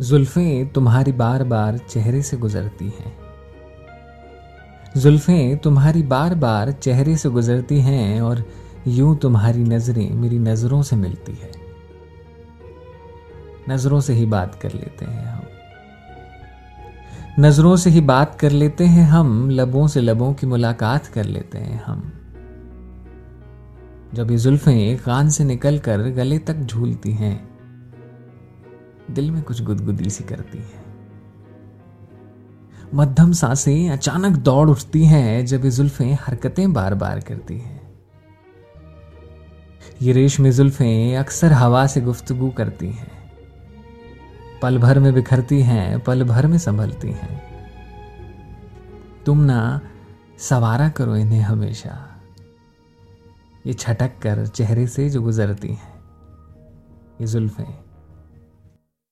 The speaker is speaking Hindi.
जुल्फें तुम्हारी बार बार चेहरे से गुजरती हैं। जुल्फें तुम्हारी बार बार चेहरे से गुजरती हैं और यूँ तुम्हारी नज़रें मेरी नज़रों से मिलती है। नज़रों से ही बात कर लेते हैं हम। नज़रों से ही बात कर लेते हैं हम, लबों से लबों की मुलाकात कर लेते हैं हम। जब ये जुल्फें कान से निकलकर गले तक झूलती हैं दिल में कुछ गुदगुदी सी करती है। मध्यम साँसें अचानक दौड़ उठती हैं जब ये जुल्फें हरकतें बार बार करती हैं। ये रेशमी जुल्फें अक्सर हवा से गुफ्तगू करती हैं। पल भर में बिखरती हैं, पल भर में संभलती हैं। तुम ना सवारा करो इन्हें हमेशा। ये छटक कर चेहरे से जो गुजरती हैं, ये जुल्फें।